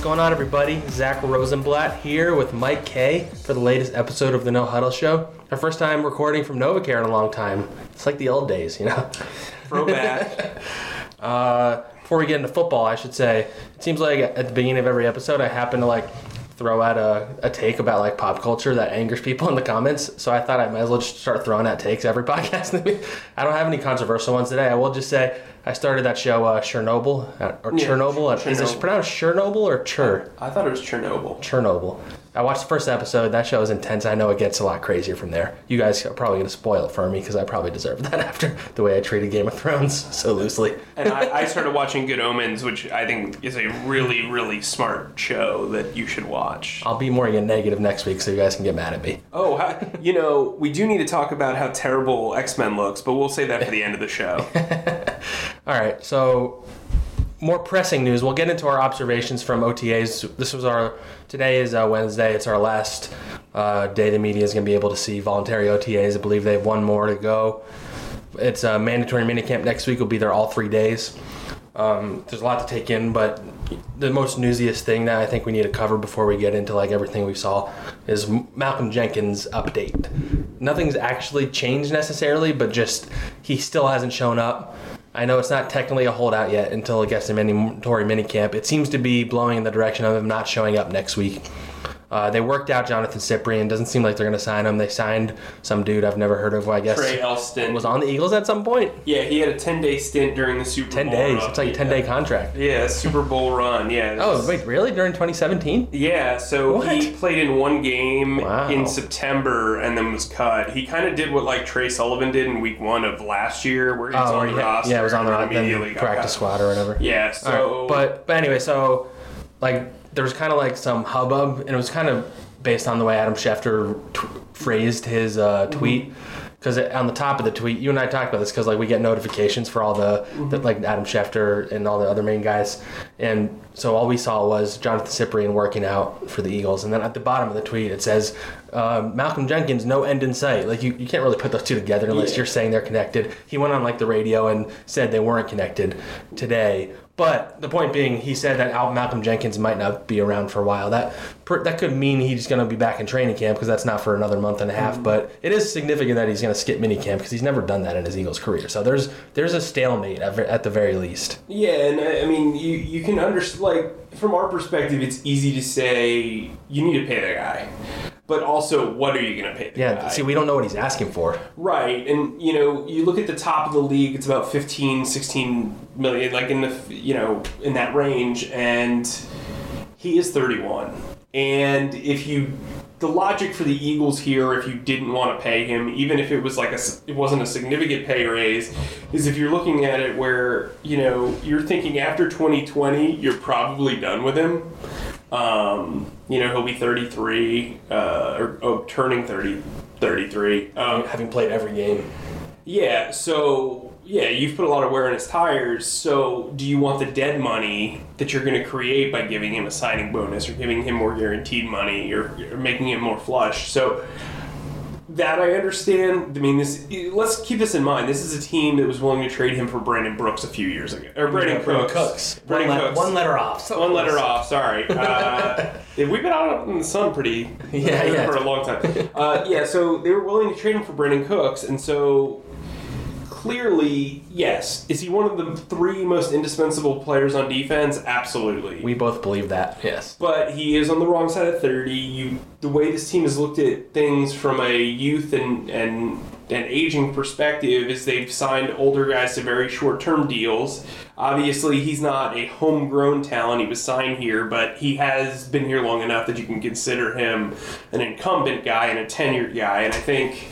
What's going on, everybody? Zack Rosenblatt here with Mike Kaye for the latest episode of the No Huddle Show. Our first time recording from NovaCare in a long time. It's like the old days, you know? Throwback. uh, before we get into football, I should say, it seems like at the beginning of every episode, I happen to like throw out a, a take about like pop culture that angers people in the comments. So I thought I might as well just start throwing out takes every podcast. I don't have any controversial ones today. I will just say I started that show uh, Chernobyl uh, or Yeah, Chernobyl. Is it pronounced Chernobyl or Chur? I thought it was Chernobyl. Chernobyl. I watched the first episode. That show is intense. I know it gets a lot crazier from there. You guys are probably going to spoil it for me because I probably deserve that after the way I treated Game of Thrones so loosely. And I, I started watching Good Omens, which I think is a really, really smart show that you should watch. I'll be more negative next week so you guys can get mad at me. Oh, how, you know, we do need to talk about how terrible X Men looks, but we'll save that for the end of the show. All right, so more pressing news. We'll get into our observations from OTAs. This was our today is uh, Wednesday. It's our last uh, day the media is going to be able to see voluntary OTAs. I believe they have one more to go. It's a mandatory minicamp next week. Will be there all three days. Um, there's a lot to take in, but the most newsiest thing that I think we need to cover before we get into like everything we saw is Malcolm Jenkins' update. Nothing's actually changed necessarily, but just he still hasn't shown up. I know it's not technically a holdout yet until it gets to mandatory minicamp. It seems to be blowing in the direction of him not showing up next week. Uh, they worked out Johnathan Cyprien. Doesn't seem like they're going to sign him. They signed some dude I've never heard of. Who I guess Trae Elston was on the Eagles at some point. Yeah, he had a ten day stint during the Super Ten Bowl. days. run. It's like a ten day contract. Yeah, Super Bowl run. Yeah. Oh wait, really? During 2017? Yeah, so he played in one game Wow. in September and then was cut. He kind of did what like Tre Sullivan did in Week One of last year, where he was on the roster. Oh, yeah, it was on the immediately practice cut. squad or whatever. Yeah, so right, but but anyway, so like there was kind of like some hubbub, and it was kind of based on the way Adam Schefter t- phrased his uh, Mm-hmm. tweet. Because on the top of the tweet, you and I talked about this because like we get notifications for all the, Mm-hmm. the like Adam Schefter and all the other main guys, and so all we saw was Johnathan Cyprien working out for the Eagles, and then at the bottom of the tweet it says uh, Malcolm Jenkins, no end in sight. Like you, you can't really put those two together unless Yeah. you're saying they're connected. He went on like the radio and said they weren't connected today. But the point being, he said that Al Malcolm Jenkins might not be around for a while. That per, that could mean he's going to be back in training camp because that's not for another month and a half. Mm-hmm. But it is significant that he's going to skip minicamp because he's never done that in his Eagles career. So there's there's a stalemate at, at the very least. Yeah, and I I mean, you you can understand. Like from our perspective, it's easy to say you need to pay that guy, but also, what are you going to pay Yeah. guy? See, we don't know what he's asking for. Right, and you know, you look at the top of the league, it's about 15, 16 million, like in the, you know, in that range, and he is 31. And if you, the logic for the Eagles here, if you didn't want to pay him, even if it was like a, it wasn't a significant pay raise, is if you're looking at it where, you know, you're thinking after 2020, you're probably done with him. Um, you know, he'll be 33, uh, or oh, turning 30, 33. Um, Having played every game. yeah, so yeah, you've put a lot of wear on his tires. So, do you want the dead money that you're going to create by giving him a signing bonus or giving him more guaranteed money or, or making him more flush? So, that I understand. I mean, this. Let's keep this in mind. This is a team that was willing to trade him for Brandon Brooks a few years ago, or Brandin Cooks. Brandon one, le- Cooks. one letter off. So One letter off. Sorry. Uh, we've been out in the sun pretty Yeah, yeah. for a long time. Uh, yeah, so they were willing to trade him for Brandin Cooks, and so clearly, yes. Is he one of the three most indispensable players on defense? Absolutely. We both believe that. Yes. but he is on the wrong side of 30. You, the way this team has looked at things from a youth and and an aging perspective is they've signed older guys to very short-term deals. Obviously, he's not a homegrown talent. He was signed here, but he has been here long enough that you can consider him an incumbent guy and a tenured guy. And I think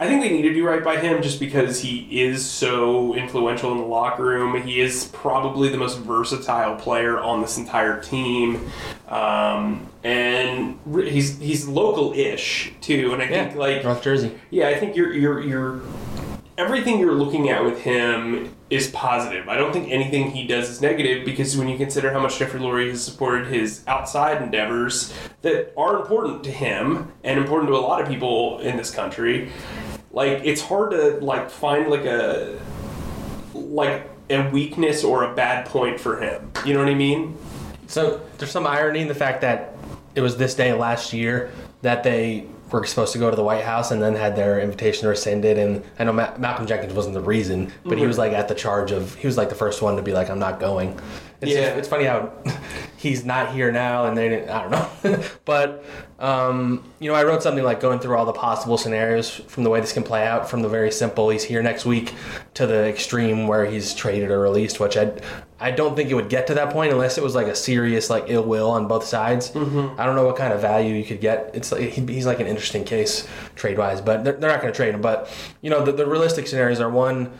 I think they need to do right by him just because he is so influential in the locker room. He is probably the most versatile player on this entire team, um, and he's he's local-ish too. And I think like North Jersey. yeah, I think you're you're you're everything you're looking at with him is positive. I don't think anything he does is negative because when you consider how much Jeffrey Lurie has supported his outside endeavors that are important to him and important to a lot of people in this country, like it's hard to like find like a like a weakness or a bad point for him. You know what I mean? So there's some irony in the fact that it was this day last year that they were supposed to go to the White House and then had their invitation rescinded. And I know Ma- Malcolm Jenkins wasn't the reason, but he was like at the charge of he was like the first one to be like, I'm not going. It's, Yeah. it's funny how he's not here now, and they didn't. I don't know, but um, you know, I wrote something like going through all the possible scenarios from the way this can play out, from the very simple he's here next week to the extreme where he's traded or released, which I I don't think it would get to that point unless it was like a serious like ill will on both sides. I don't know what kind of value you could get. It's like he- he's like an interesting case trade wise, but they're, they're not going to trade him. But you know, the, the realistic scenarios are one.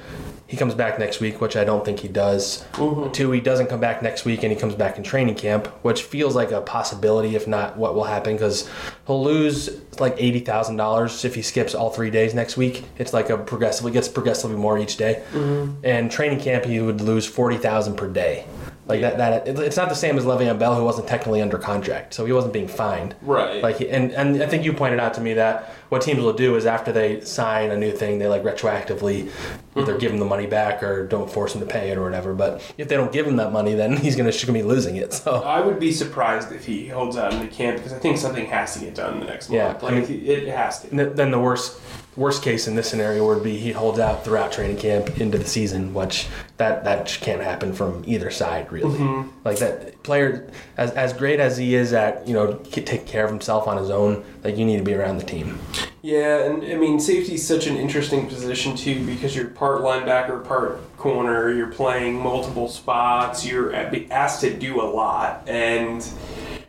He comes back next week, which I don't think he does. Mm-hmm. Two, he doesn't come back next week and he comes back in training camp, which feels like a possibility, if not what will happen, because he'll lose like eighty thousand dollars if he skips all three days next week. It's like a progressively gets progressively more each day. Mm-hmm. And training camp, he would lose forty thousand per day. Like that, that it- it's not the same as Le'Veon Bell, who wasn't technically under contract, so he wasn't being fined. Right. Like, and and I think you pointed out to me that what teams will do is after they sign a new thing, they like retroactively either mm-hmm. give him the money back or don't force him to pay it or whatever. But if they don't give him that money, then he's gonna, gonna be losing it. So I would be surprised if he holds out in the camp because I think something has to get done in the next Yeah, month. I mean- it has to. Then the worst worst case in this scenario would be he holds out throughout training camp into the season, which that that can't happen from either side really. Mm-hmm. Like that player, as as great as he is at you know taking care of himself on his own, like you need to be around the team. Yeah, and I mean safety is such an interesting position too because you're part linebacker, part corner. You're playing multiple spots. You're asked to do a lot, and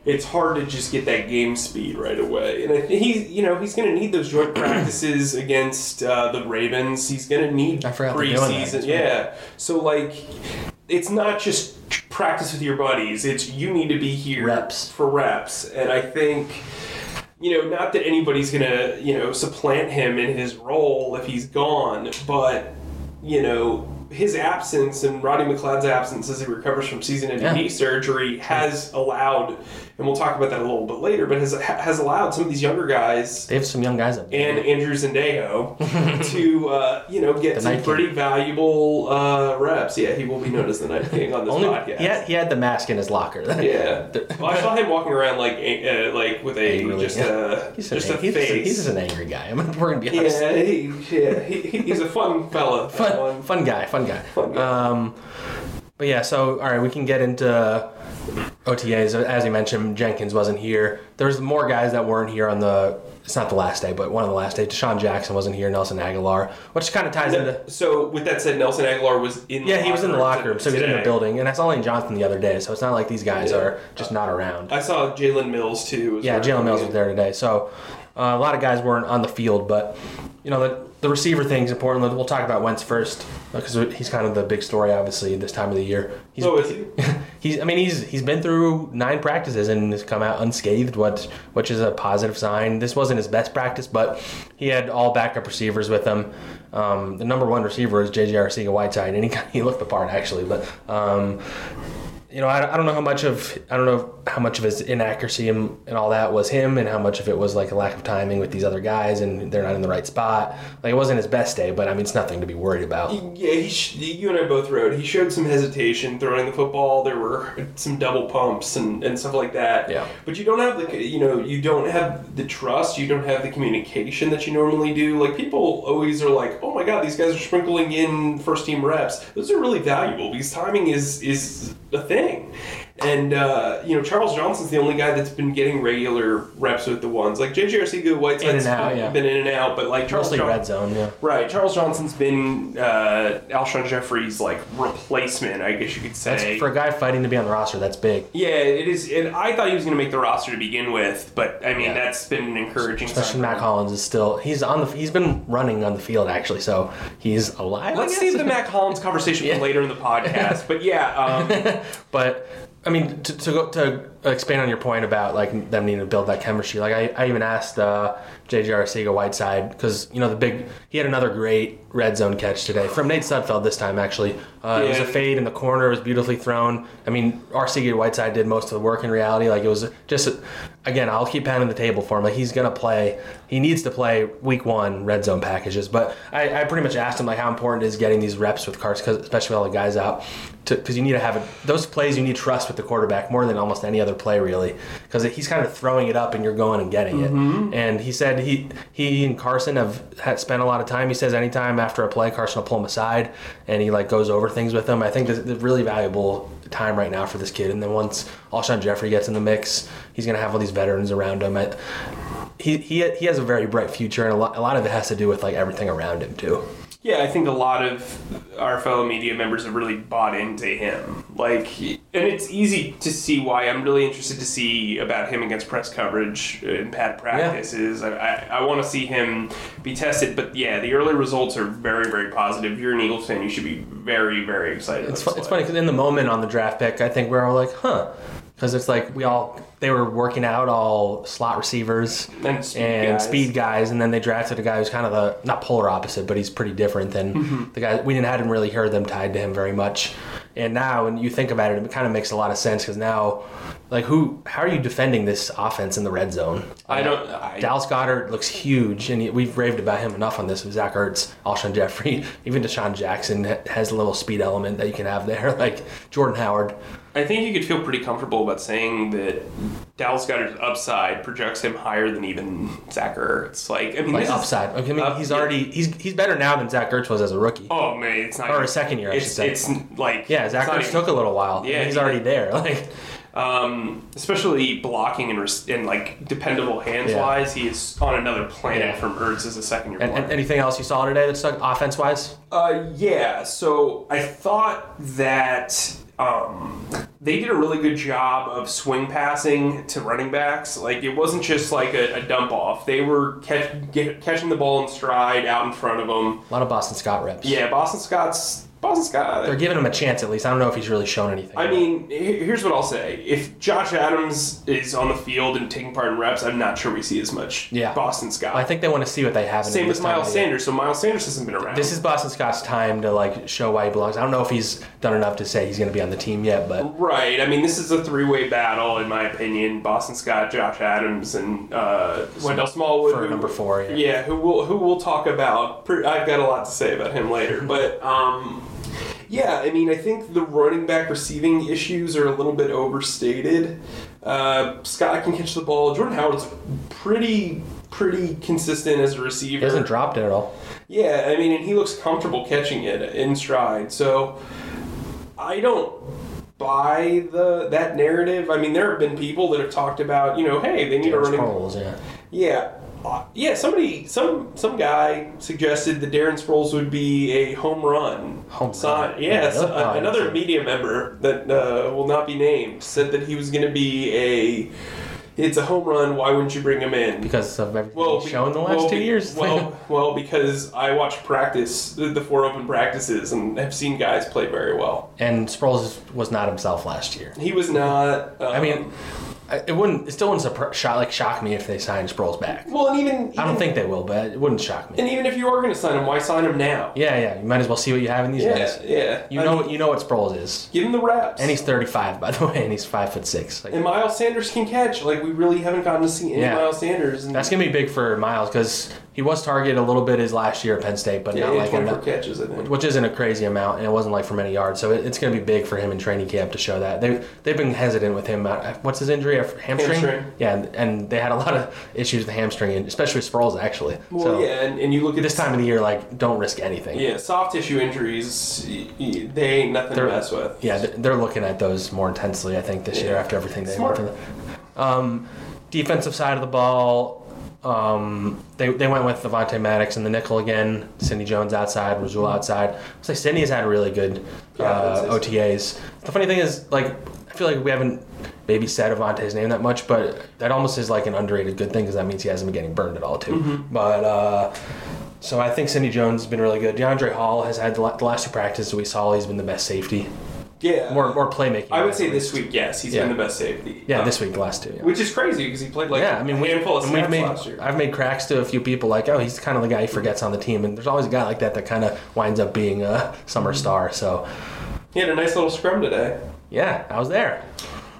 it's hard to just get that game speed right away. And I think he's, you know, he's going to need those joint practices against uh, the Ravens. He's going to need I forgot they're doing that. preseason. Yeah, so like, it's not just practice with your buddies. It's you need to be here Reps. for reps, and I think you know, not that anybody's gonna, you know, supplant him in his role if he's gone, but you know, his absence and Rodney McLeod's absence as he recovers from season-ending Yeah. knee surgery has allowed, and we'll talk about that a little bit later, but has has allowed some of these younger guys They have some young guys up there. and Andrew Sendejo to, uh, you know, get The some Night King. pretty valuable uh, reps. Yeah, he will be known as the Night King on this Only podcast. he he had the mask in his locker. Yeah. Well, I saw him walking around like uh, like with a Angrily, just a He's, just an, a he's, just, face. he's just an angry guy. I mean, we're gonna be honest. yeah, he, yeah, he, he- he's a fun fella. fun, one. fun guy, fun guy. Fun guy. Um, but yeah, so all right, we can get into OTAs. As you mentioned, Jenkins wasn't here. There's more guys that weren't here on the. It's not the last day, but one of the last days. DeSean Jackson wasn't here. Nelson Agholor, which kind of ties into. So with that said, Nelson Agholor was in. Yeah, he was in the locker room, so he's in the building, and I saw Lane Johnson the other day. So it's not like these guys Yeah. are just not around. I saw Jalen Mills too. Yeah, Jalen Mills was there today. So uh, a lot of guys weren't on the field, but you know the, the receiver thing's important. We'll talk about Wentz first because he's kind of the big story, obviously, this time of the year. He's, Oh, is he? he's I mean he's he's been through nine practices and has come out unscathed, which which is a positive sign. This wasn't his best practice, but he had all backup receivers with him. Um, the number one receiver is J.J. Arcega Whiteside, and he he looked the part actually, but. Um, you know, I, I don't know how much of I don't know how much of his inaccuracy and, and all that was him, and how much of it was like a lack of timing with these other guys, and they're not in the right spot. Like it wasn't his best day, but I mean, it's nothing to be worried about. Yeah, he sh- you and I both wrote. He showed some hesitation throwing the football. There were some double pumps and, and stuff like that. Yeah. But you don't have the you know you don't have the trust. You don't have the communication that you normally do. Like people always are like, oh my god, these guys are sprinkling in first team reps. Those are really valuable because timing is is a thing thing. And uh, you know Charles Johnson's the only guy that's been getting regular reps with the ones like JJ Arcega Whiteside's In out, been, yeah. been in and out, but like Charles Mostly Jon- red zone, yeah. Right, Charles Johnson's been uh, Alshon Jeffery's like replacement, I guess you could say. That's for a guy fighting to be on the roster. That's big, yeah, it is, and I thought he was going to make the roster to begin with, but I mean Yeah. that's been an encouraging. especially sign. Mack Hollins is still he's on the he's been running on the field actually, so he's alive. Let's save the Mack Hollins conversation Yeah. for later in the podcast, but yeah, um, But I mean, to, to go to expand on your point about like them needing to build that chemistry, like I, I even asked uh, JJ Whiteside because you know the big he had another great red zone catch today from Nate Sudfeld this time actually. Uh, It was a fade in the corner, it was beautifully thrown. I mean, Arcega Whiteside did most of the work in reality. Like it was just again, I'll keep pounding the table for him. Like he's gonna play, he needs to play week one red zone packages. But I, I pretty much asked him like how important is getting these reps with Carson, 'cause- especially with all the guys out, because you need to have it. Those plays you need trust with the quarterback more than almost any other play really, because he's kind of throwing it up and you're going and getting it. And he said he he and Carson have spent a lot of time. He says anytime after a play, Carson will pull him aside and he like goes over things with him. I think this is really valuable time right now for this kid. And then once Alshon Jeffery gets in the mix, he's gonna have all these veterans around him. I, he, he, he has a very bright future, and a lot, a lot of it has to do with like everything around him too. Yeah, I think a lot of our fellow media members have really bought into him. Like, and it's easy to see why. I'm really interested to see about him against press coverage and pad practices. I, I, I want to see him be tested. But yeah, the early results are very, very positive. If you're an Eagles fan, you should be very, very excited. It's, it's funny because in the moment on the draft pick, I think we're all like, huh, because it's like we all they were working out all slot receivers And speed and guys. speed guys, and then they drafted a guy who's kind of the not polar opposite, but he's pretty different than Mm-hmm. the guy. We didn't hadn't really heard them tied to him very much, and now when you think about it, it kind of makes a lot of sense because now, like who, how are you defending this offense in the red zone? I don't- I- Dallas Goedert looks huge, and we've raved about him enough on this with Zach Ertz, Alshon Jeffery, even DeSean Jackson has a little speed element that you can have there, like Jordan Howard. I think you could feel pretty comfortable about saying that Dallas Goedert's upside projects him higher than even Zach Ertz. Like, I mean, Like is- upside. Okay, I mean, up- he's already he's he's better now than Zach Ertz was as a rookie. Oh man, it's not Or even- a second year, I It's should say. it's like yeah, Zach Ertz even- took a little while. Yeah, Yeah, he's he already there. Like, um, especially blocking and, res- and like dependable hands Yeah. wise. He is on another planet Yeah. from Ertz as a second year and, and anything else you saw today that stuck offense wise? Uh, yeah. So I thought that um, they did a really good job of swing passing to running backs. Like it wasn't just like a, a dump off. They were catch, get, catching the ball in stride out in front of them. A lot of Boston Scott reps. Yeah, Boston Scott's Boston Scott. They're giving him a chance at least. I don't know if he's really shown anything. I mean, here's what I'll say. If Josh Adams is on the field and taking part in reps, I'm not sure we see as much Yeah. Boston Scott. I think they want to see what they have. In Same with Miles of the year. Sanders. So Miles Sanders hasn't been around. This is Boston Scott's time to like show why he belongs. I don't know if he's done enough to say he's going to be on the team yet, but Right. I mean, this is a three-way battle, in my opinion. Boston Scott, Josh Adams, and uh, Wendell Smallwood. for who- number four, yeah. Yeah, who we'll who we'll talk about. I've got a lot to say about him later, but um, yeah, I mean, I think the running back receiving issues are a little bit overstated. Uh, Scott can catch the ball. Jordan Howard's pretty pretty consistent as a receiver. he hasn't dropped it at all. Yeah, I mean, and he looks comfortable catching it in stride. So I don't buy the that narrative. I mean, there have been people that have talked about, you know, hey, they need a Darren running. Sproles, yeah. Yeah, uh, yeah. Somebody, some some guy suggested that Darren Sproles would be a home run. Home run? yeah, Yeah, so-? Oh, another media member that uh, will not be named said that he was going to be a. It's a home run. Why wouldn't you bring him in? Because of everything Well, he's shown the last well, two be- years. Well, well, because I watch practice the, four open practices and have seen guys play very well. and Sproles was not himself last year. He was not. Uh, I mean, I- it wouldn't. It still wouldn't surpri- shock like shock me if they signed Sproles back. Well, and even, I don't think they will, but it wouldn't shock me. and even if you are going to sign him, why sign him now? Yeah, yeah. You might as well see what you have in these yeah, guys. yeah. You I know, mean, you know what Sproles is, give him the reps. and he's 35 by the way, and he's five foot six. Like, and Miles Sanders can catch. Like we really haven't gotten to see any Yeah. Miles Sanders. And that's gonna be big for Miles because he was targeted a little bit his last year at Penn State, but yeah, not like 24 enough, catches. I think. which isn't a crazy amount, and it wasn't like for many yards. So it, it's gonna be big for him in training camp to show that they they've been hesitant with him. Uh, What's his injury? A hamstring. Hamstring. Yeah, and, and they had a lot of issues with the hamstring, and especially with Sproles actually. Well, so yeah, and, and you look at this time of the year, like don't risk anything. Yeah, soft tissue injuries, they ain't nothing They're- to mess with. Yeah, they're looking at those more intensely, I think, this year after everything they went through. Um, defensive side of the ball, um, they, they went with Avonte Maddox in the nickel again. Sidney Jones outside, Rasul outside. I'd say Sidney has had really good uh, OTAs. The funny thing is, like, I feel like we haven't maybe said Avonte's name that much, but that almost is like an underrated good thing because that means he hasn't been getting burned at all, too. Mm-hmm. But, uh, so I think Sidney Jones has been really good. Deiondre' Hall has had the last two practices we saw, he's been the best safety. Yeah, More, more playmaking. I would say this week, yes, he's Yeah. been the best safety. Yeah, Uh, this week, the last two. Yeah, which is crazy because he played like yeah I mean, we, handful of snaps made, last year. I've made cracks to a few people like, oh, he's kind of the guy who forgets on the team, and there's always a guy like that that kind of winds up being a summer star. So, He had a nice little scrum today. yeah, I was there.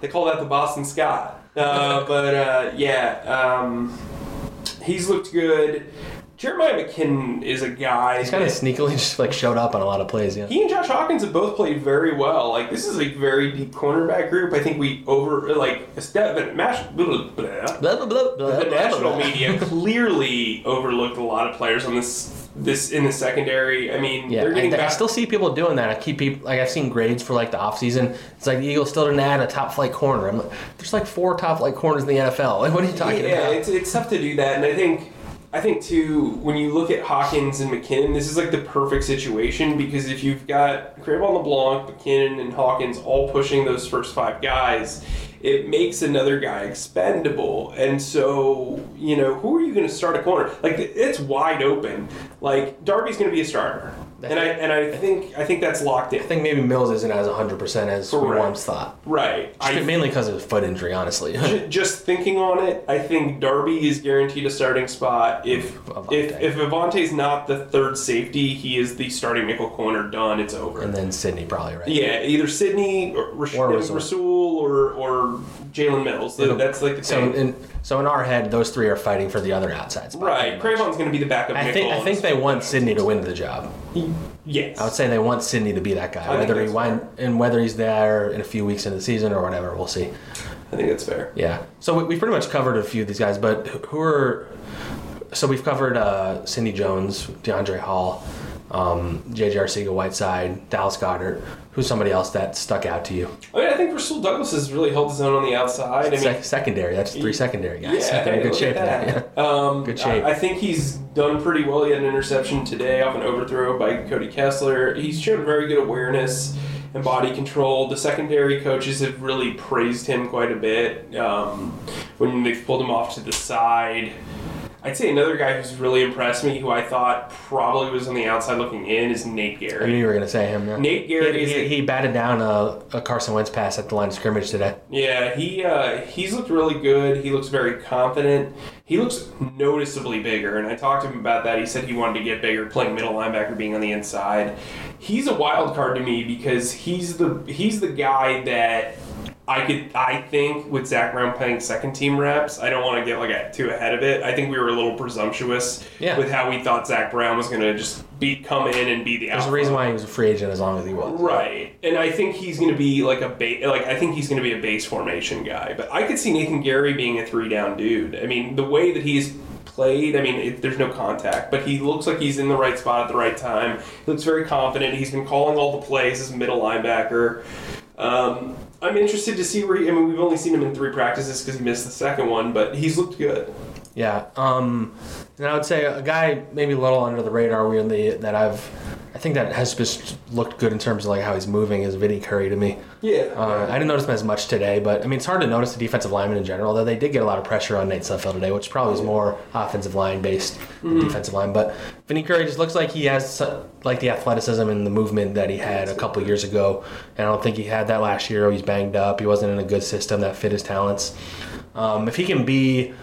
They call that the Boston Scott. Uh, but uh, yeah, um, he's looked good. Jeremiah McKinnon is a guy. He's kind of sneakily just like showed up on a lot of plays. Yeah, He and Josh Hawkins have both played very well. Like this is a very deep cornerback group. I think we over like a mash, blah, blah, blah. blah, blah, blah, blah, the national media clearly overlooked a lot of players on this this in the secondary. I mean, Yeah, they're getting I, I still see people doing that. I keep people like I've seen grades for like the offseason. It's like the Eagles still didn't add a top flight corner. I'm like, there's like four top flight corners in the NFL. Like, what are you talking yeah, about? Yeah, it's it's tough to do that, and I think. I think too, when you look at Hawkins and McKinnon, this is like the perfect situation because if you've got Cre'Von LeBlanc, McKinnon, and Hawkins all pushing those first five guys, it makes another guy expendable. And so, you know, who are you going to start a corner? Like it's wide open. Like Darby's going to be a starter, and I and I think I think that's locked in. I think maybe Mills isn't as 100% as we once thought. Right. Just I, mainly because of his foot injury, honestly. Just thinking on it, I think Darby is guaranteed a starting spot. If Avonte. if if Avonte's not the third safety, he is the starting nickel corner. Done. It's over. and then Sidney probably, right? yeah, either Sidney or, Rash- Or Rasul. Rasul or or Jalen Mills. It'll- That's like the So thing. in so in our head, those three are fighting for the other outside spot. right. Cre'Von's going to be the backup. I think I think they want Sidney to win the job. Yes. I would say they want Sidney to be that guy, think whether he wind, and whether he's there in a few weeks in the season or whatever. We'll see. I think that's fair. Yeah. So we, we've pretty much covered a few of these guys, but who are? So we've covered uh, Sidney Jones, Deiondre' Hall, um, J.J. Arcega Whiteside, Dallas Goedert. Who's somebody else that stuck out to you? I mean, I think Rasul Douglas has really held his own on the outside. I mean, Sec- secondary. That's three secondary guys. Yeah, They're in good shape. that. Um, Good shape. I, I think he's done pretty well. He had an interception today off an overthrow by Cody Kessler. He's shown very good awareness and body control. The secondary coaches have really praised him quite a bit um, when they've pulled him off to the side. I'd say another guy who's really impressed me, who I thought probably was on the outside looking in, is Nate I knew you were going to say him. Yeah. Nate Gerry He, is he, he batted down a, a Carson Wentz pass at the line of scrimmage today. Yeah, he uh, he's looked really good. He looks very confident. He looks noticeably bigger, and I talked to him about that. He said he wanted to get bigger, playing middle linebacker, being on the inside. He's a wild card to me because he's the he's the guy that I could I think with Zach Brown playing second team reps. I don't want to get like a, too ahead of it. I think we were a little presumptuous Yeah. with how we thought Zach Brown was going to just be come in and be the. There's a reason why he was a free agent as long as he was. Right, and I think he's going to be like a base. Like I think he's going to be a base formation guy. But I could see Nathan Gerry being a three down dude. I mean, the way that he's played, I mean, it, there's no contact, but he looks like he's in the right spot at the right time. He looks very confident. He's been calling all the plays as a middle linebacker. Um, I'm interested to see where he. I mean, we've only seen him in three practices because he missed the second one, but he's looked good. Yeah. Um, and I would say a guy maybe a little under the radar weirdly that I've I think that has just looked good in terms of like how he's moving is Vinny Curry to me. Yeah. Uh, I didn't notice him as much today, but I mean it's hard to notice the defensive lineman in general. Though they did get a lot of pressure on Nate Sudfeld today, which probably is more offensive line based than defensive line. But Vinny Curry just looks like he has like the athleticism and the movement that he had a couple years ago, and I don't think he had that last year. He's banged up. He wasn't in a good system that fit his talents. Um, if he can be,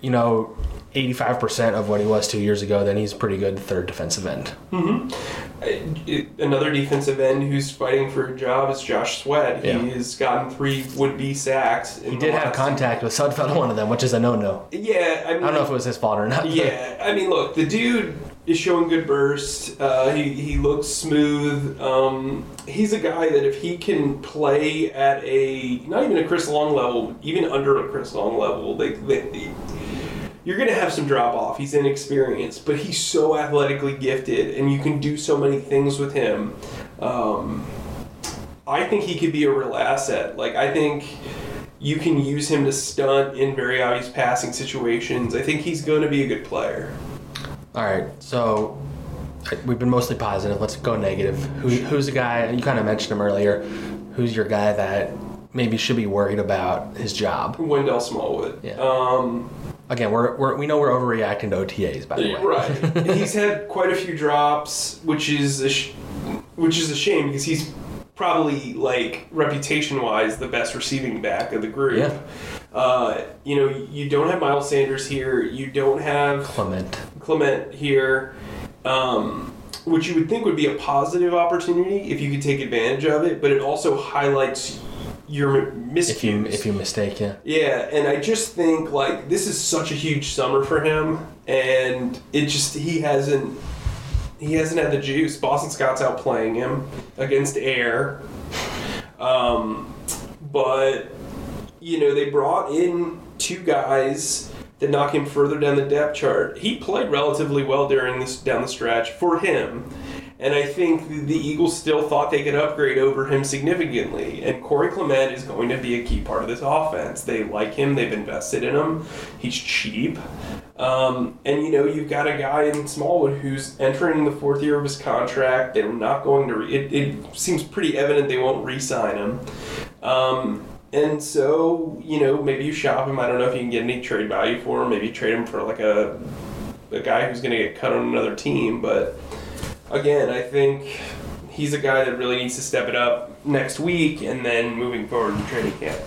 you know. 85% of what he was two years ago, then he's a pretty good third defensive end. Another defensive end who's fighting for a job is Josh Sweat. Yeah. He has gotten three would-be sacks. In He did have contact with Sudfeld on one of them, which is a no-no. Yeah, I, mean, I don't know if it was his fault or not. Yeah, I mean, look, the dude is showing good burst. Uh, he he looks smooth. Um, he's a guy that if he can play at a not even a Chris Long level, even under a Chris Long level, like they, you're gonna have some drop off. He's inexperienced, but he's so athletically gifted, and you can do so many things with him. Um, I think he could be a real asset. Like I think you can use him to stunt in very obvious passing situations. I think he's going to be a good player. All right, so we've been mostly positive. Let's go negative. Who, who's the guy? You kind of mentioned him earlier. Who's your guy that maybe should be worried about his job? Wendell Smallwood. Yeah. Um, Again, we're, we're we know we're overreacting to OTAs, by the way. right. he's had quite a few drops, which is a sh- which is a shame because he's probably like reputation wise the best receiving back of the group. Yeah. Uh, you know, you don't have Miles Sanders here. You don't have Clement. Clement here, um, which you would think would be a positive opportunity if you could take advantage of it, but it also highlights If you if you mistake, yeah. Yeah, and I just think like this is such a huge summer for him, and it just he hasn't he hasn't had the juice. Boston Scott's outplaying him against air, um, but you know they brought in two guys that knock him further down the depth chart. He played relatively well during this down the stretch for him. And I think the Eagles still thought they could upgrade over him significantly. And Corey Clement is going to be a key part of this offense. They like him, they've invested in him. He's cheap. Um, and you know, you've got a guy in Smallwood who's entering the fourth year of his contract. They're not going to, re- it, it seems pretty evident they won't re sign him. Um, and so, you know, maybe you shop him. I don't know if you can get any trade value for him. Maybe trade him for like a, a guy who's going to get cut on another team. But again, I think he's a guy that really needs to step it up next week and then moving forward in training camp.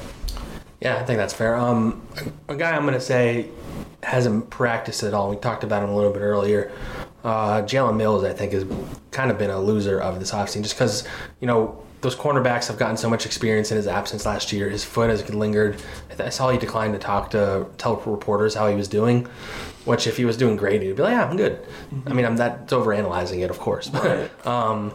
Yeah, I think that's fair. Um, a guy I'm going to say hasn't practiced at all. We talked about him a little bit earlier. Uh, Jalen Mills, I think, has kind of been a loser of this offseason just because, you know, those cornerbacks have gotten so much experience in his absence last year. His foot has lingered. I saw he declined to talk to tell reporters how he was doing, which if he was doing great, he'd be like, "Yeah, I'm good." I mean, I'm that's overanalyzing it, of course, but um,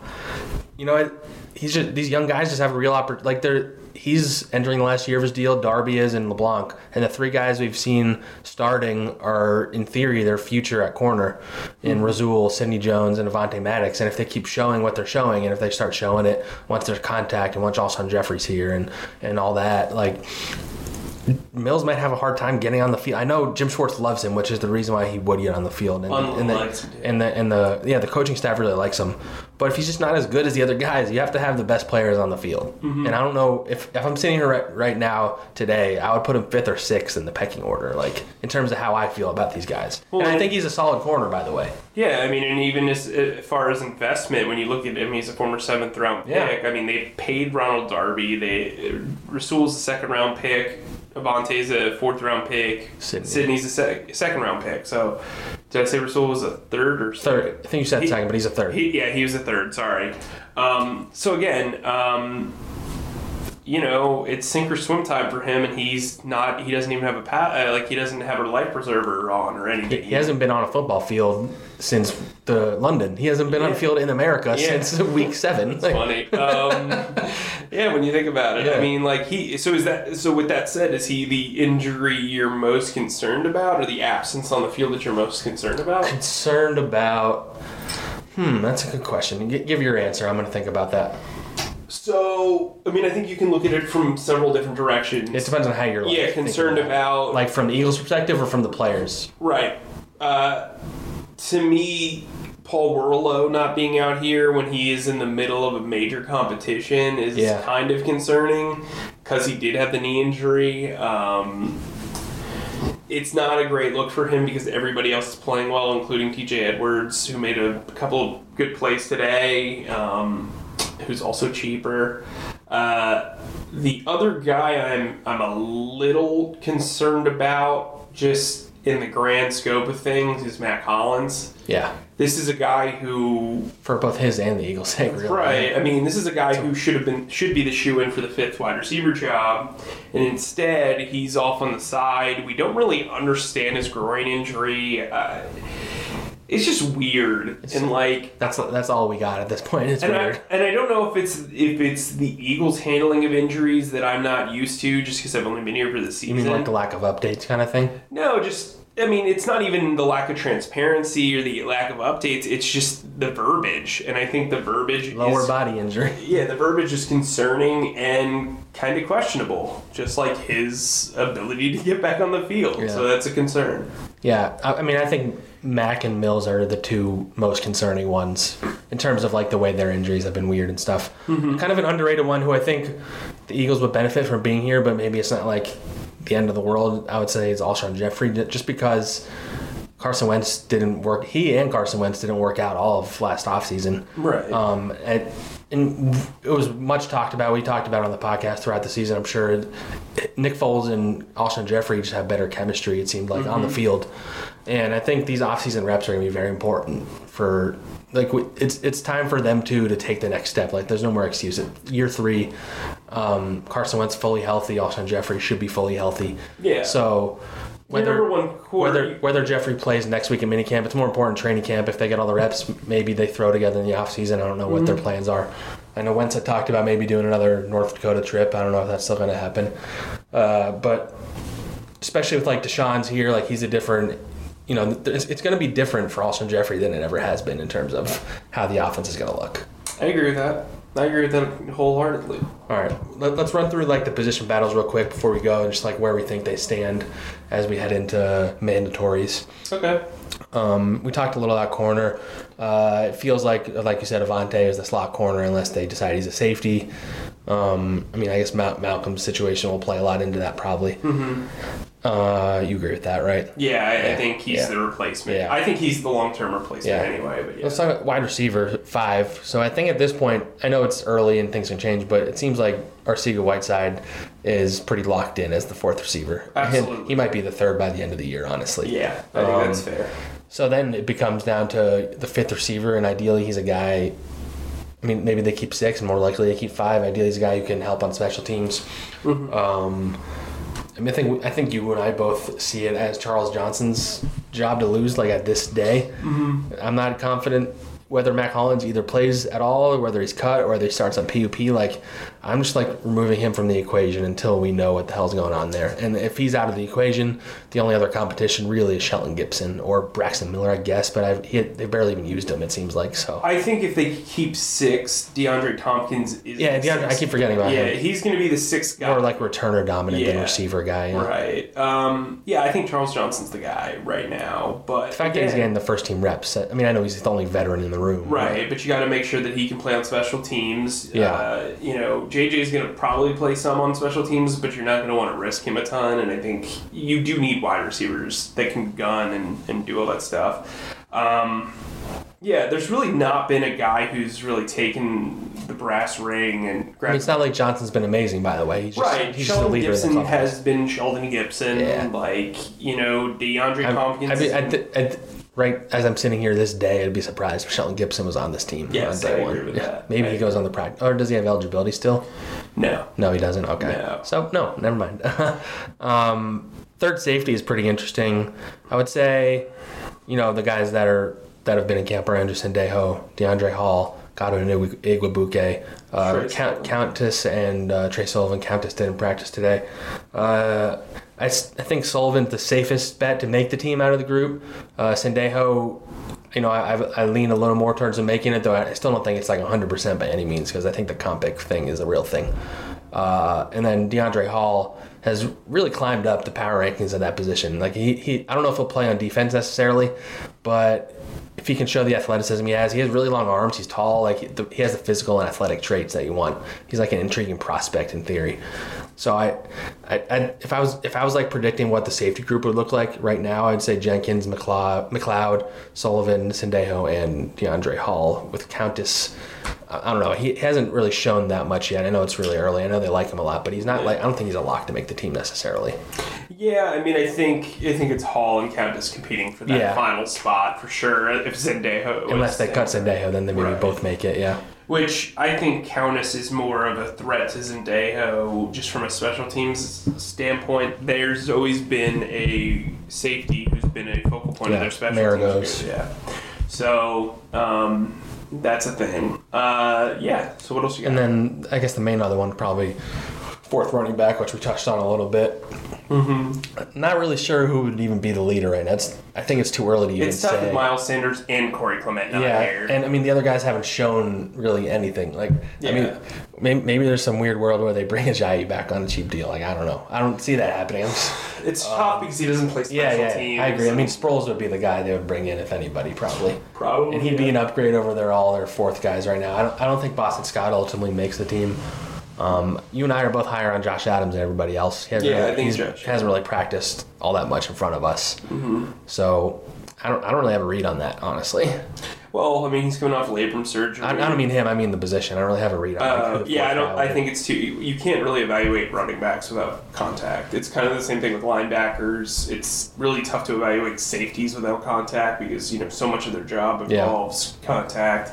you know, it, he's just these young guys just have a real opportunity. Like they're he's entering the last year of his deal. Darby is and LeBlanc, and the three guys we've seen starting are in theory their future at corner in hmm. Rasul, Sidney Jones, and Avonte Maddox. And if they keep showing what they're showing, and if they start showing it once there's contact and once Alshon Jeffery's here and and all that, like. Mills might have a hard time getting on the field. I know Jim Schwartz loves him, which is the reason why he would get on the field. And, and, the, and the and the yeah, the coaching staff really likes him. But if he's just not as good as the other guys, you have to have the best players on the field. Mm-hmm. And I don't know if, if I'm sitting here right, right now today, I would put him fifth or sixth in the pecking order, like in terms of how I feel about these guys. and I think he's a solid corner, by the way. Yeah, I mean, and even as, as far as investment, when you look at him, he's a former seventh round pick. Yeah. I mean, they paid Ronald Darby. They Rasul's the second round pick. Avonte's a fourth round pick. Sidney. Sidney's a sec- second round pick. So, did I say Rasul was a third or Third. I think you said He- second, but he's a third. He, yeah, he was a third. Sorry. Um, so again, um, you know, it's sink or swim time for him, and he's not. He doesn't even have a pa- uh, like he doesn't have a life preserver on or anything. he hasn't been on a football field since the London. He hasn't been on a field in America Yeah. since week seven. Like, funny. Um, yeah, when you think about it, Yeah. I mean, like he. So is that? So with that said, is he the injury you're most concerned about, or the absence on the field that you're most concerned about? concerned about. Hmm, that's a good question. Give your answer. I'm going to think about that. So, I mean, I think you can look at it from several different directions. It depends on how you're like, yeah, concerned it. about like from the Eagles' perspective or from the players. Right. Uh, to me, Paul Worrilow not being out here when he is in the middle of a major competition is Yeah. kind of concerning because he did have the knee injury. Um, it's not a great look for him because everybody else is playing well, including TJ Edwards, who made a couple of good plays today, um, who's also cheaper. Uh, the other guy I'm I'm a little concerned about, just in the grand scope of things, is Mack Hollins. Yeah, This is a guy who for both his and the Eagles' sake, really. Right. I mean, this is a guy who should have been should be the shoe in for the fifth wide receiver job, and instead he's off on the side. We don't really understand his groin injury. Uh, it's just weird and like. That's that's all we got at this point. It's And weird. I, and I don't know if it's if it's the Eagles' handling of injuries that I'm not used to, just because I've only been here for the season. you mean like the lack of updates kind of thing? No, just I mean, it's not even the lack of transparency or the lack of updates. It's just the verbiage, and I think the verbiage Lower is, body injury. Yeah, the verbiage is concerning and kind of questionable, just like his ability to get back on the field. Yeah. So that's a concern. Yeah, I, I mean, I think Mack and Mills are the two most concerning ones in terms of like the way their injuries have been weird and stuff. Mm-hmm. Kind of an underrated one who I think the Eagles would benefit from being here, but maybe it's not like the end of the world. I would say is Alshon Jeffery, just because Carson Wentz didn't work. He and Carson Wentz didn't work out all of last offseason. Right. Um, and, and it was much talked about. We talked about it on the podcast throughout the season. I'm sure Nick Foles and Alshon Jeffery just have better chemistry. It seemed like on the field, and I think these offseason reps are going to be very important for like it's it's time for them too to take the next step. Like there's no more excuse. Year three, um, Carson Wentz fully healthy. Alshon Jeffery should be fully healthy. Yeah. So. Whether, one whether whether Jeffery plays next week in minicamp, it's more important training camp. If they get all the reps, maybe they throw together in the offseason. I don't know what their plans are. I know Wentz had talked about maybe doing another North Dakota trip. I don't know if that's still going to happen. Uh, but especially with like DeSean's here, like he's a different, you know, it's, it's going to be different for Alshon Jeffery than it ever has been in terms of how the offense is going to look. I agree with that. I agree with that wholeheartedly. All right, Let, let's run through like the position battles real quick before we go, and just like where we think they stand as we head into mandatories. Okay. Um, we talked a little about corner. Uh, it feels like, like you said, Avonte is the slot corner unless they decide he's a safety. Um, I mean, I guess Mal- Malcolm's situation will play a lot into that probably. Uh, you agree with that, right? Yeah, I, I think he's yeah. the replacement. Yeah. I think he's the long term replacement Yeah. anyway. But yeah. Let's talk about wide receiver five. So I think at this point, I know it's early and things can change, but it seems like Arcega Whiteside is pretty locked in as the fourth receiver. Absolutely. he might be the third by the end of the year, honestly. yeah, I think Um, that's fair. So then it becomes down to the fifth receiver, and ideally he's a guy. I mean, maybe they keep six, and more likely they keep five. Ideally, he's a guy who can help on special teams. Um, I mean, I think I think you and I both see it as Charles Johnson's job to lose. Like at this day, I'm not confident whether Mack Hollins either plays at all, or whether he's cut, or whether he starts on PUP. Like I'm just like removing him from the equation until we know what the hell's going on there. And if he's out of the equation, the only other competition really is Shelton Gibson or Braxton Miller, I guess. But I've, he, they barely even used him. It seems like so. I think if they keep six, DeAndre Thompkins is. yeah, DeAndre, I keep forgetting about Yeah, him. he's going to be the sixth guy. More like returner dominant than receiver guy. yeah. Right. Um, yeah, I think Charles Johnson's the guy right now. But The fact that he's getting the first team reps. I mean, I know he's the only veteran in the room. Right, but you got to make sure that he can play on special teams. Yeah. Uh, you know, JJ's going to probably play some on special teams, but you're not going to want to risk him a ton. And I think you do need wide receivers that can gun and, and do all that stuff. Um, yeah, there's really not been a guy who's really taken the brass ring and I mean, it's not like Johnson's been amazing, by the way. He's just, Right, he's Shelton Gibson has been Shelton Gibson. Yeah. Like you know, DeAndre Thompkins. I mean, at the, at, right as I'm sitting here this day, I'd be surprised if Shelton Gibson was on this team Yes, on day I one. agree with Yeah. that. Maybe I he goes on the practice. Or does he have eligibility still? no, No, he doesn't. Okay. No. So no, never mind. um, third safety is pretty interesting. I would say, you know, the guys that are that have been in camp are Andrew Sendejo, Deiondre' Hall, Godwin Igwebuike, uh, Count, Countess, and uh, Tre Sullivan. Countess didn't practice today. Uh, I, I think Sullivan's the safest bet to make the team out of the group. Uh, Sendejo, you know, I, I lean a little more towards him making it, though I still don't think it's like 100% by any means because I think the comp pick thing is a real thing. Uh, and then Deiondre' Hall has really climbed up the power rankings at that position. Like he, he, I don't know if he'll play on defense necessarily, but if he can show the athleticism he has, he has really long arms. He's tall. Like he has the physical and athletic traits that you want. He's like an intriguing prospect in theory. So I, I, I if I was if I was like predicting what the safety group would look like right now, I'd say Jenkins, McLeod, McLeod Sullivan, Sendejo, and Deiondre' Hall with Countess. I don't know. He hasn't really shown that much yet. I know it's really early. I know they like him a lot, but he's not like I don't think he's a lock to make the team necessarily. Yeah, I mean, I think I think it's Hall and Countess competing for that Yeah. final spot for sure. If Sendejo, Unless they cut. Sendejo, then they maybe Right. both make it. Yeah. Which I think Countess is more of a threat to Sendejo just from a special teams standpoint. There's always been a safety who's been a focal point Yeah, of their special teams. Yeah. So um, that's a thing. Uh, yeah. So what else you got? And then I guess the main other one probably fourth running back, which we touched on a little bit. Mm-hmm. Not really sure who would even be the leader right now. It's, I think it's too early to even it's tough say. with Miles Sanders and Corey Clement not yeah, here. and I mean the other guys haven't shown really anything. Like, I mean, maybe, maybe there's some weird world where they bring Ajayi back on a cheap deal. Like, I don't know. I don't see that happening. Just, it's tough because he doesn't play special yeah, yeah, teams. I agree. I mean, Sproles would be the guy they would bring in if anybody, probably. probably. And he'd be an upgrade over their all their fourth guys right now. I don't, I don't think Boston Scott ultimately makes the team. Um, you and I are both higher on Josh Adams than everybody else. He hasn't, Yeah, really, I think he's- Josh. hasn't really practiced all that much in front of us. Mm-hmm. So I don't, I don't really have a read on that, honestly. Well, I mean, he's coming off labrum surgery. I, I don't mean him. I mean the position. I don't really have a read on. Uh, the yeah, I don't. I think it's too. You, you can't really evaluate running backs without contact. It's kind of the same thing with linebackers. It's really tough to evaluate safeties without contact because you know so much of their job Yeah. involves contact.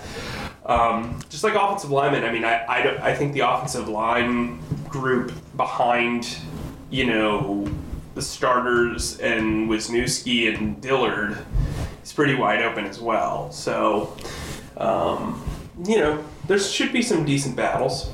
Um, just like offensive linemen, I mean, I I, don't, I think the offensive line group behind, you know, the starters and Wisniewski and Dillard is pretty wide open as well. So. Um, you know, there should be some decent battles.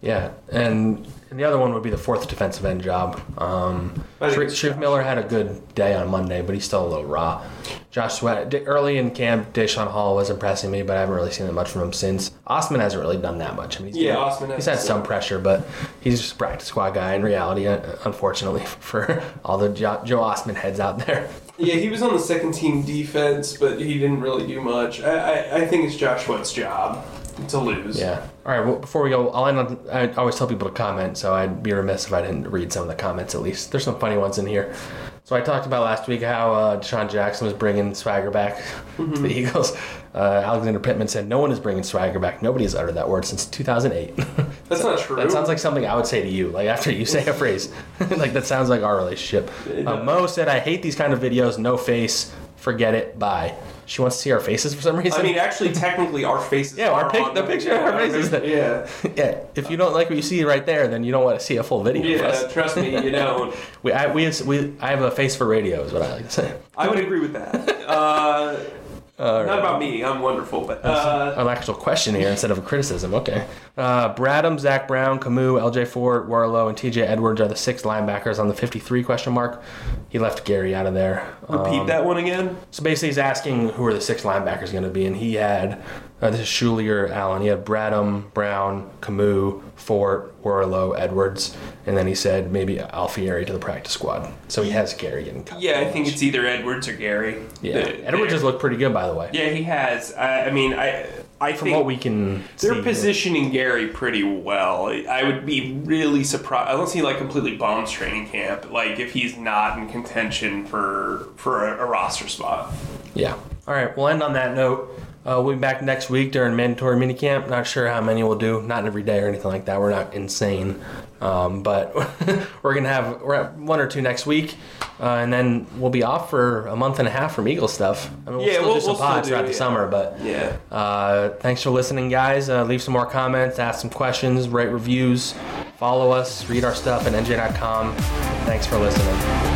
Yeah, and, and the other one would be the fourth defensive end job. Um, I think Shareef it's Shareef Josh. Miller had a good day on Monday, but he's still a little raw. Josh Sweat d- early in camp, Daeshon Hall was impressing me, but I haven't really seen that much from him since. Ostman hasn't really done that much. I mean, he's Yeah, Ostman he's had some some. pressure, but he's just a practice squad guy in reality. uh, Unfortunately for all the jo- Joe Ostman heads out there. Yeah, he was on the second team defense, but he didn't really do much. I, I, I think it's Josh Sweat's job to lose. Yeah. All right. Well, before we go, I'll end on. I always tell people to comment, so I'd be remiss if I didn't read some of the comments at least. There's some funny ones in here. So I talked about last week how uh, DeSean Jackson was bringing swagger back to the Eagles. Uh, Alexander Pittman said no one is bringing swagger back. Nobody has uttered that word since 2008. That's not true. that sounds like something I would say to you, like after you say a phrase. like that sounds like our relationship. Uh, Mo said, "I hate these kind of videos. No face. Forget it. Bye." She wants to see our faces for some reason. I mean, actually, technically, our faces. Yeah, our pic- the picture of our faces. Yeah, yeah, if you don't like what you see right there, then you don't want to see a full video yeah. us. Trust me, you don't. We, I, we, we, I have a face for radio, is what I like to say. I would agree with that. Uh, not about me. I'm wonderful, but uh, An actual question here instead of a criticism. Okay. Uh, Bradham, Zach Brown, Kamu, LJ Fort, Worrilow, and TJ Edwards are the six linebackers on the 53 question mark. He left Gerry out of there. repeat Um, that one again. So basically, he's asking who are the six linebackers going to be, and he had uh, this is Schulier, Allen. He had Bradham, Brown, Kamu, Fort, Worrilow, Edwards, and then he said maybe Alfieri to the practice squad. So he has Gerry getting cut. Yeah, I think it's either Edwards or Gerry. yeah. The- Edwards has looked pretty good, by the way. Yeah, he has. I, I mean, I I From think what we can they're see. positioning Gerry pretty well. I would be really surprised unless he like completely bombs training camp. Like if he's not in contention for for a, a roster spot. Yeah. All right. We'll end on that note. Uh, we'll be back next week during mandatory minicamp. Not sure how many we'll do. Not every day or anything like that. We're not insane. Um, but we're gonna have we're at one or two next week, uh, and then we'll be off for a month and a half from Eagle stuff. I mean, we'll Yeah, still we'll- do some we'll pods do throughout it, the summer. But Yeah. uh, thanks for listening, guys. Uh, leave some more comments, ask some questions, write reviews, follow us, read our stuff at nj.com. Thanks for listening.